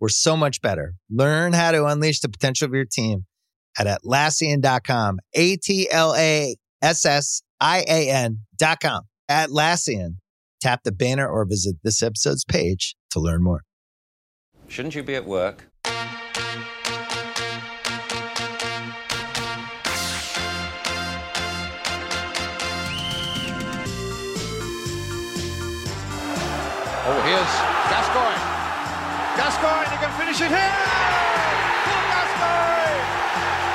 we're so much better. Learn how to unleash the potential of your team at Atlassian.com. A T L A S S I A N.com. Atlassian. Tap the banner or visit this episode's page to learn more. Shouldn't you be at work? Finish it here! Paul Gascoigne!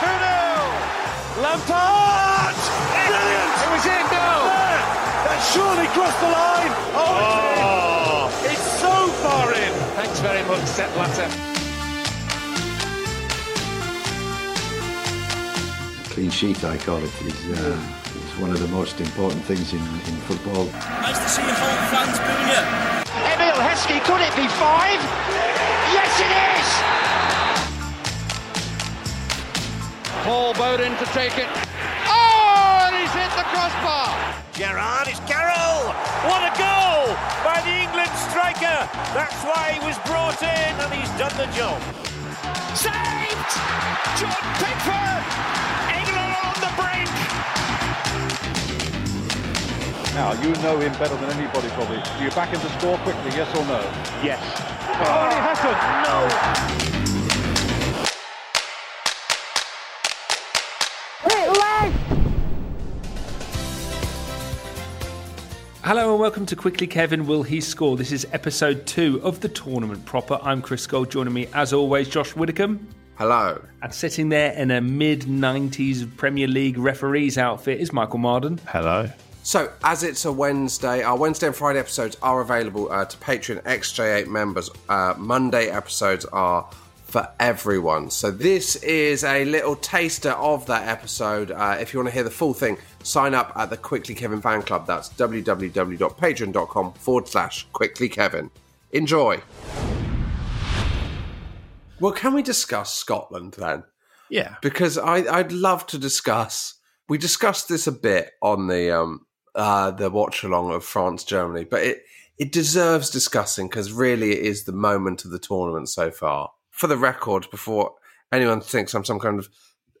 2 0! Lampard! Brilliant! It was in, no! That surely crossed the line! Oh, it's, it's so far in! Thanks very much, Sepp Blatter. Clean sheet, I call it, is, uh, is one of the most important things in, in football. Nice to see home fans booing you. Emile Heskey, could it be five? Yes, it is! Paul Bowden to take it. Oh, and he's hit the crossbar. Gerrard, it's Carroll! What a goal by the England striker! That's why he was brought in and he's done the job. Saved! John Pickford! England on the brink! Now, you know him better than anybody probably. Do you back him to score quickly, yes or no? Yes. Oh, ah. and! No! Hello and welcome to Quickly Kevin Will He Score? This is episode two of the tournament proper. I'm Chris Scull. Joining me, as always, Josh Widdicombe. Hello. And sitting there in a mid 90s Premier League referee's outfit is Michael Marden. Hello. So, as it's a Wednesday, our Wednesday and Friday episodes are available uh, to Patreon XJ8 members. Uh, Monday episodes are for everyone. So, this is a little taster of that episode. Uh, if you want to hear the full thing, sign up at the Quickly Kevin fan club. That's www.patreon.com forward slash Quickly Kevin. Enjoy. Well, can we discuss Scotland then? Yeah. Because I, I'd love to discuss. We discussed this a bit on the um, uh, the watch along of France Germany, but it it deserves discussing because really it is the moment of the tournament so far. For the record, before anyone thinks I'm some kind of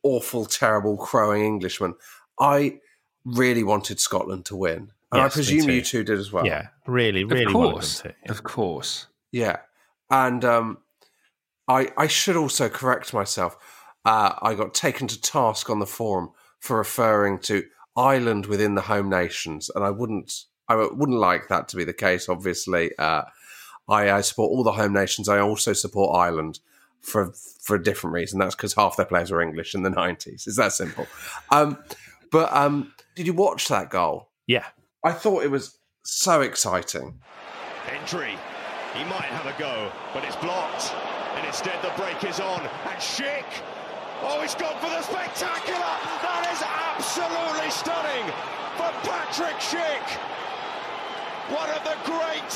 awful, terrible, crowing Englishman, I really wanted Scotland to win, and Yes, I presume you two did as well. Yeah, really, really of wanted course. them to. Of course. Yeah, and um, I I should also correct myself. Uh, I got taken to task on the forum for referring to Ireland within the home nations, and I wouldn't I wouldn't like that to be the case. Obviously, uh, I, I support all the home nations. I also support Ireland for for a different reason. That's because half their players were English in the nineties. It's that simple. Um, but um, did you watch that goal? Yeah. I thought it was so exciting. Entry. He might have a go, but it's blocked. And instead the break is on. And Schick. Oh, he's gone for the spectacular. That is absolutely stunning for Patrick Schick. One of the great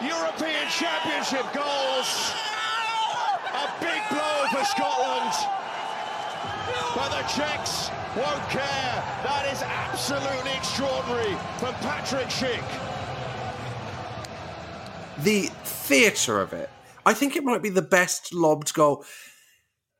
European Championship goals. A big blow for Scotland. But the Czechs won't care. That is absolutely extraordinary from Patrick Schick. the theatre of it. I think it might be the best lobbed goal.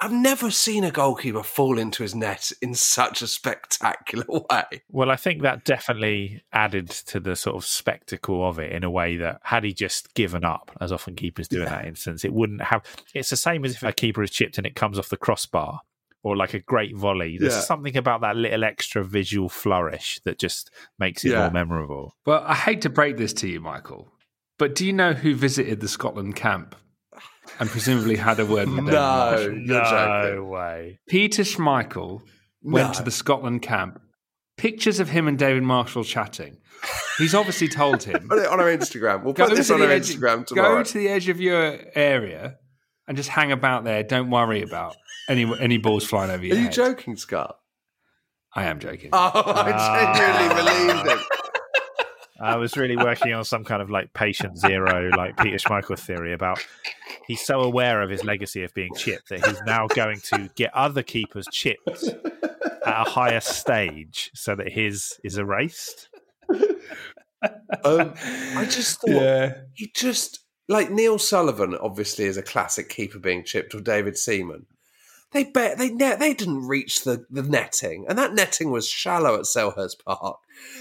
I've never seen a goalkeeper fall into his net in such a spectacular way. Well, I think that definitely added to the sort of spectacle of it in a way that had he just given up, as often keepers do in that instance, it wouldn't have. It's the same as if a keeper is chipped and it comes off the crossbar or like a great volley. There's Yeah. something about that little extra visual flourish that just makes it Yeah. more memorable. Well, I hate to break this to you, Michael, but do you know who visited the Scotland camp and presumably had a word with David Marshall? no way. Peter Schmeichel went No. to the Scotland camp. Pictures of him and David Marshall chatting. He's obviously told him. Put it on our Instagram. We'll Go put this to on the our edge- Instagram tomorrow. Go to the edge of your area and just hang about there. Don't worry about any any balls flying over you. Are your you joking, Scott? I am joking. Oh, I genuinely Ah. believed it. I was really working on some kind of like patient zero, like Peter Schmeichel theory about he's so aware of his legacy of being chipped that he's now going to get other keepers chipped at a higher stage so that his is erased. Um, I just thought Yeah. he just like Neil Sullivan obviously is a classic keeper being chipped or David Seaman. They bet they net they didn't reach the, the netting, and that netting was shallow at Selhurst Park.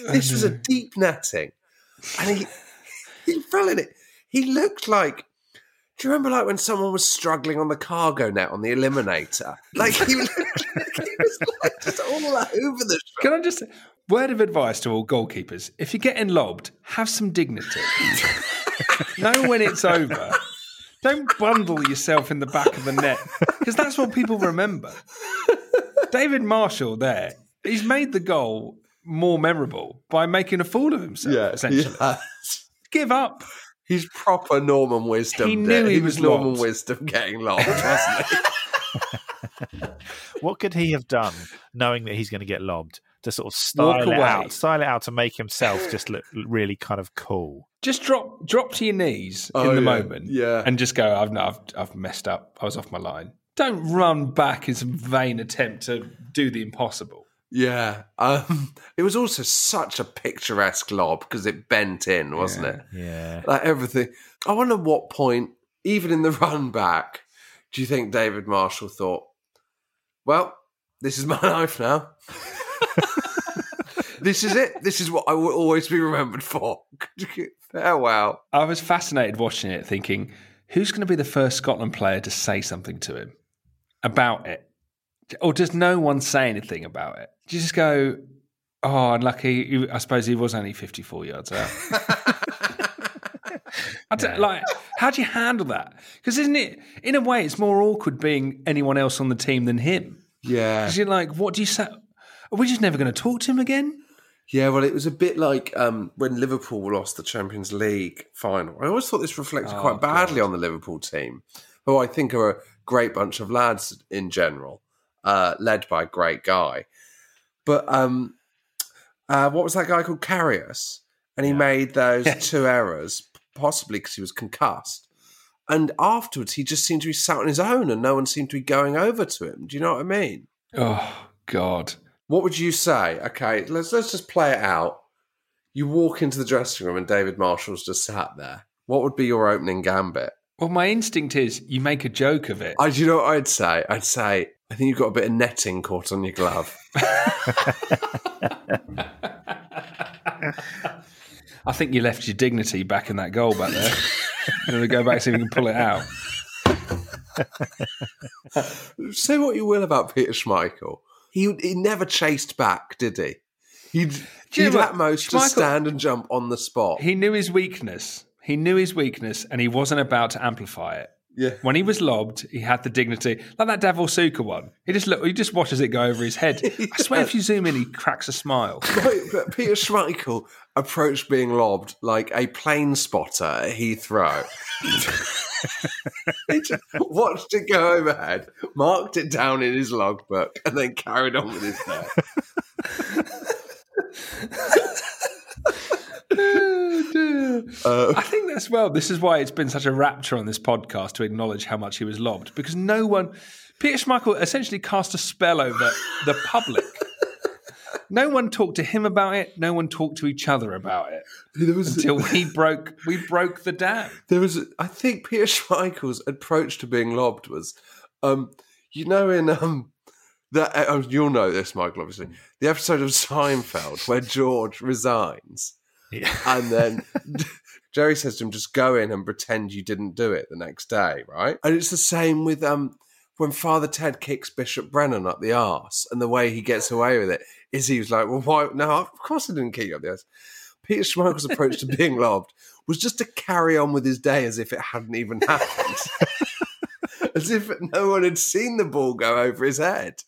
This was a deep netting, and he he fell in it. He looked like. Do you remember like when someone was struggling on the cargo net on the Eliminator? Like he looked like he was like just all over the shop. Can I just word of advice to all goalkeepers? If you're getting lobbed, have some dignity. know when it's over. Don't bundle yourself in the back of the net because that's what people remember. David Marshall there, he's made the goal more memorable by making a fool of himself. Yeah, essentially, Yes. give up. He's proper Norman Wisdom. He there. knew he was was Norman lobbed. Wisdom getting lobbed, wasn't he? What could he have done knowing that he's going to get lobbed to sort of style it away. out, style it out to make himself just look really kind of cool? Just drop, drop to your knees Oh, in the yeah. moment, Yeah. and just go. I've, no, I've, I've messed up. I was off my line. Don't run back in some vain attempt to do the impossible. Yeah. Um, it was also such a picturesque lob because it bent in, wasn't it? Yeah. Like everything. I wonder what point, even in the run back, do you think David Marshall thought, well, this is my life now? this is it. This is what I will always be remembered for. Farewell. I was fascinated watching it, thinking, who's going to be the first Scotland player to say something to him about it? Or does no one say anything about it? Do you just go, oh, unlucky? I suppose he was only 54 yards out. Don't, Like, how do you handle that? Because isn't it, in a way, it's more awkward being anyone else on the team than him. Yeah. Because you're like, what do you say? Are we just never going to talk to him again? Yeah, well, it was a bit like um, when Liverpool lost the Champions League final. I always thought this reflected Oh, quite badly on the Liverpool team, who I think are a great bunch of lads in general, uh, led by a great guy. But um, uh, what was that guy called Karius? And he made those two errors, possibly because he was concussed. And afterwards, he just seemed to be sat on his own, and no one seemed to be going over to him. Do you know what I mean? Oh, God. What would you say? Okay, let's let's just play it out. You walk into the dressing room and David Marshall's just sat there. What would be your opening gambit? Well, my instinct is you make a joke of it. I do you know what I'd say? I'd say I think you've got a bit of netting caught on your glove. I think you left your dignity back in that goal back there. I'm going to go back and see if we can pull it out. Say what you will about Peter Schmeichel. He he never chased back, did he? He'd, he'd at most just stand and jump on the spot. He knew his weakness. He knew his weakness, and he wasn't about to amplify it. Yeah. When he was lobbed, he had the dignity, like that Davor Suker one. He just look, he just watches it go over his head. I swear, if you zoom in, he cracks a smile. Right, but Peter Schmeichel approached being lobbed like a plane spotter at Heathrow. he just watched it go overhead, marked it down in his logbook, and then carried on with his day. Uh, I think that's well. This is why it's been such a rapture on this podcast to acknowledge how much he was lobbed, because no one, Peter Schmeichel essentially cast a spell over the public. No one talked to him about it. No one talked to each other about it was until we broke. We broke the dam. there was I think Peter Schmeichel's approach to being lobbed was um you know in um that uh, you'll know this Michael obviously the episode of Seinfeld where George resigns Yeah. and then Jerry says to him just go in and pretend you didn't do it the next day right and it's the same with um when Father Ted kicks Bishop Brennan up the arse and the way he gets away with it is he was like well why no of course I didn't kick you up the arse Peter Schmeichel's approach to being loved was just to carry on with his day as if it hadn't even happened. as if no one had seen the ball go over his head.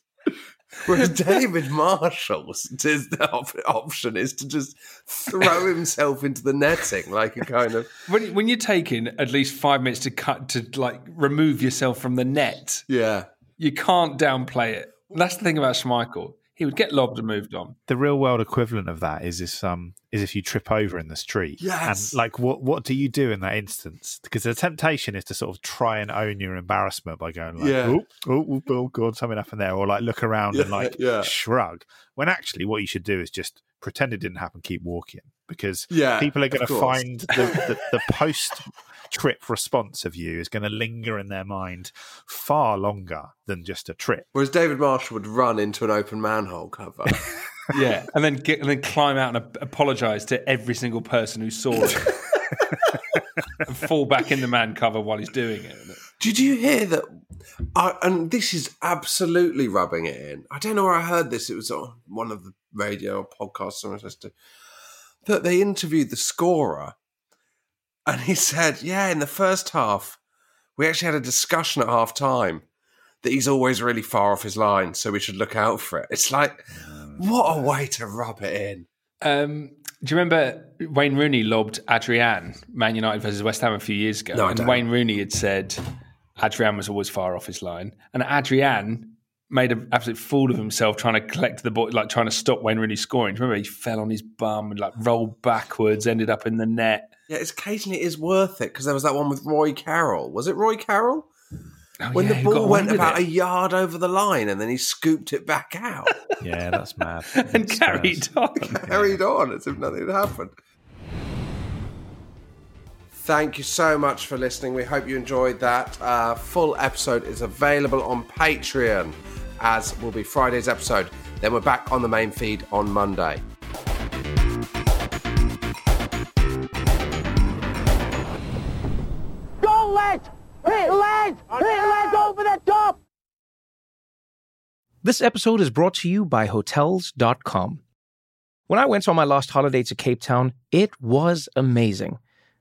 Whereas David Marshall's his op- option is to just throw himself into the netting like a kind of When, when you're taking at least five minutes to cut to like remove yourself from the net, yeah. you can't downplay it. That's the thing about Schmeichel. He would get lobbed and moved on. The real world equivalent of that is if um is if you trip over in the street. Yes. And like what what do you do in that instance? Because the temptation is to sort of try and own your embarrassment by going like, Yeah. oh, oh, oh, god, something happened there, or like look around and like yeah. shrug. When actually what you should do is just pretend it didn't happen, keep walking. Because Yeah, people are going to find the, the, the post trip response of you is going to linger in their mind far longer than just a trip. Whereas David Marshall would run into an open manhole cover. Yeah, and then get, and then climb out and apologise to every single person who saw it, and fall back in the man cover while he's doing it. Did you hear that? I, and this is absolutely rubbing it in. I don't know where I heard this. It was on one of the radio or podcasts I was listening to. That they interviewed the scorer, and he said, "Yeah, in the first half, we actually had a discussion at half time that he's always really far off his line, so we should look out for it." It's like, what a way to rub it in. Um, do you remember Wayne Rooney lobbed Adrian, Man United versus West Ham a few years ago? No, I and. Wayne Rooney had said Adrian was always far off his line. And Adrian made an absolute fool of himself trying to collect the ball, like trying to stop Wayne Rooney scoring. Do you remember he fell on his bum and like rolled backwards, ended up in the net? Yeah, it's occasionally it is worth it because there was that one with Roy Carroll. Was it Roy Carroll? Oh, when yeah, the ball went about it. a yard over the line and then he scooped it back out. Yeah, that's mad. and carried on. carried on as if nothing had happened. Thank you so much for listening. We hope you enjoyed that. Uh, full episode is available on Patreon, as will be Friday's episode. Then we're back on the main feed on Monday. Go, lads! Hit, lads! Hit, lads, over the top! This episode is brought to you by Hotels.com. When I went on my last holiday to Cape Town, it was amazing.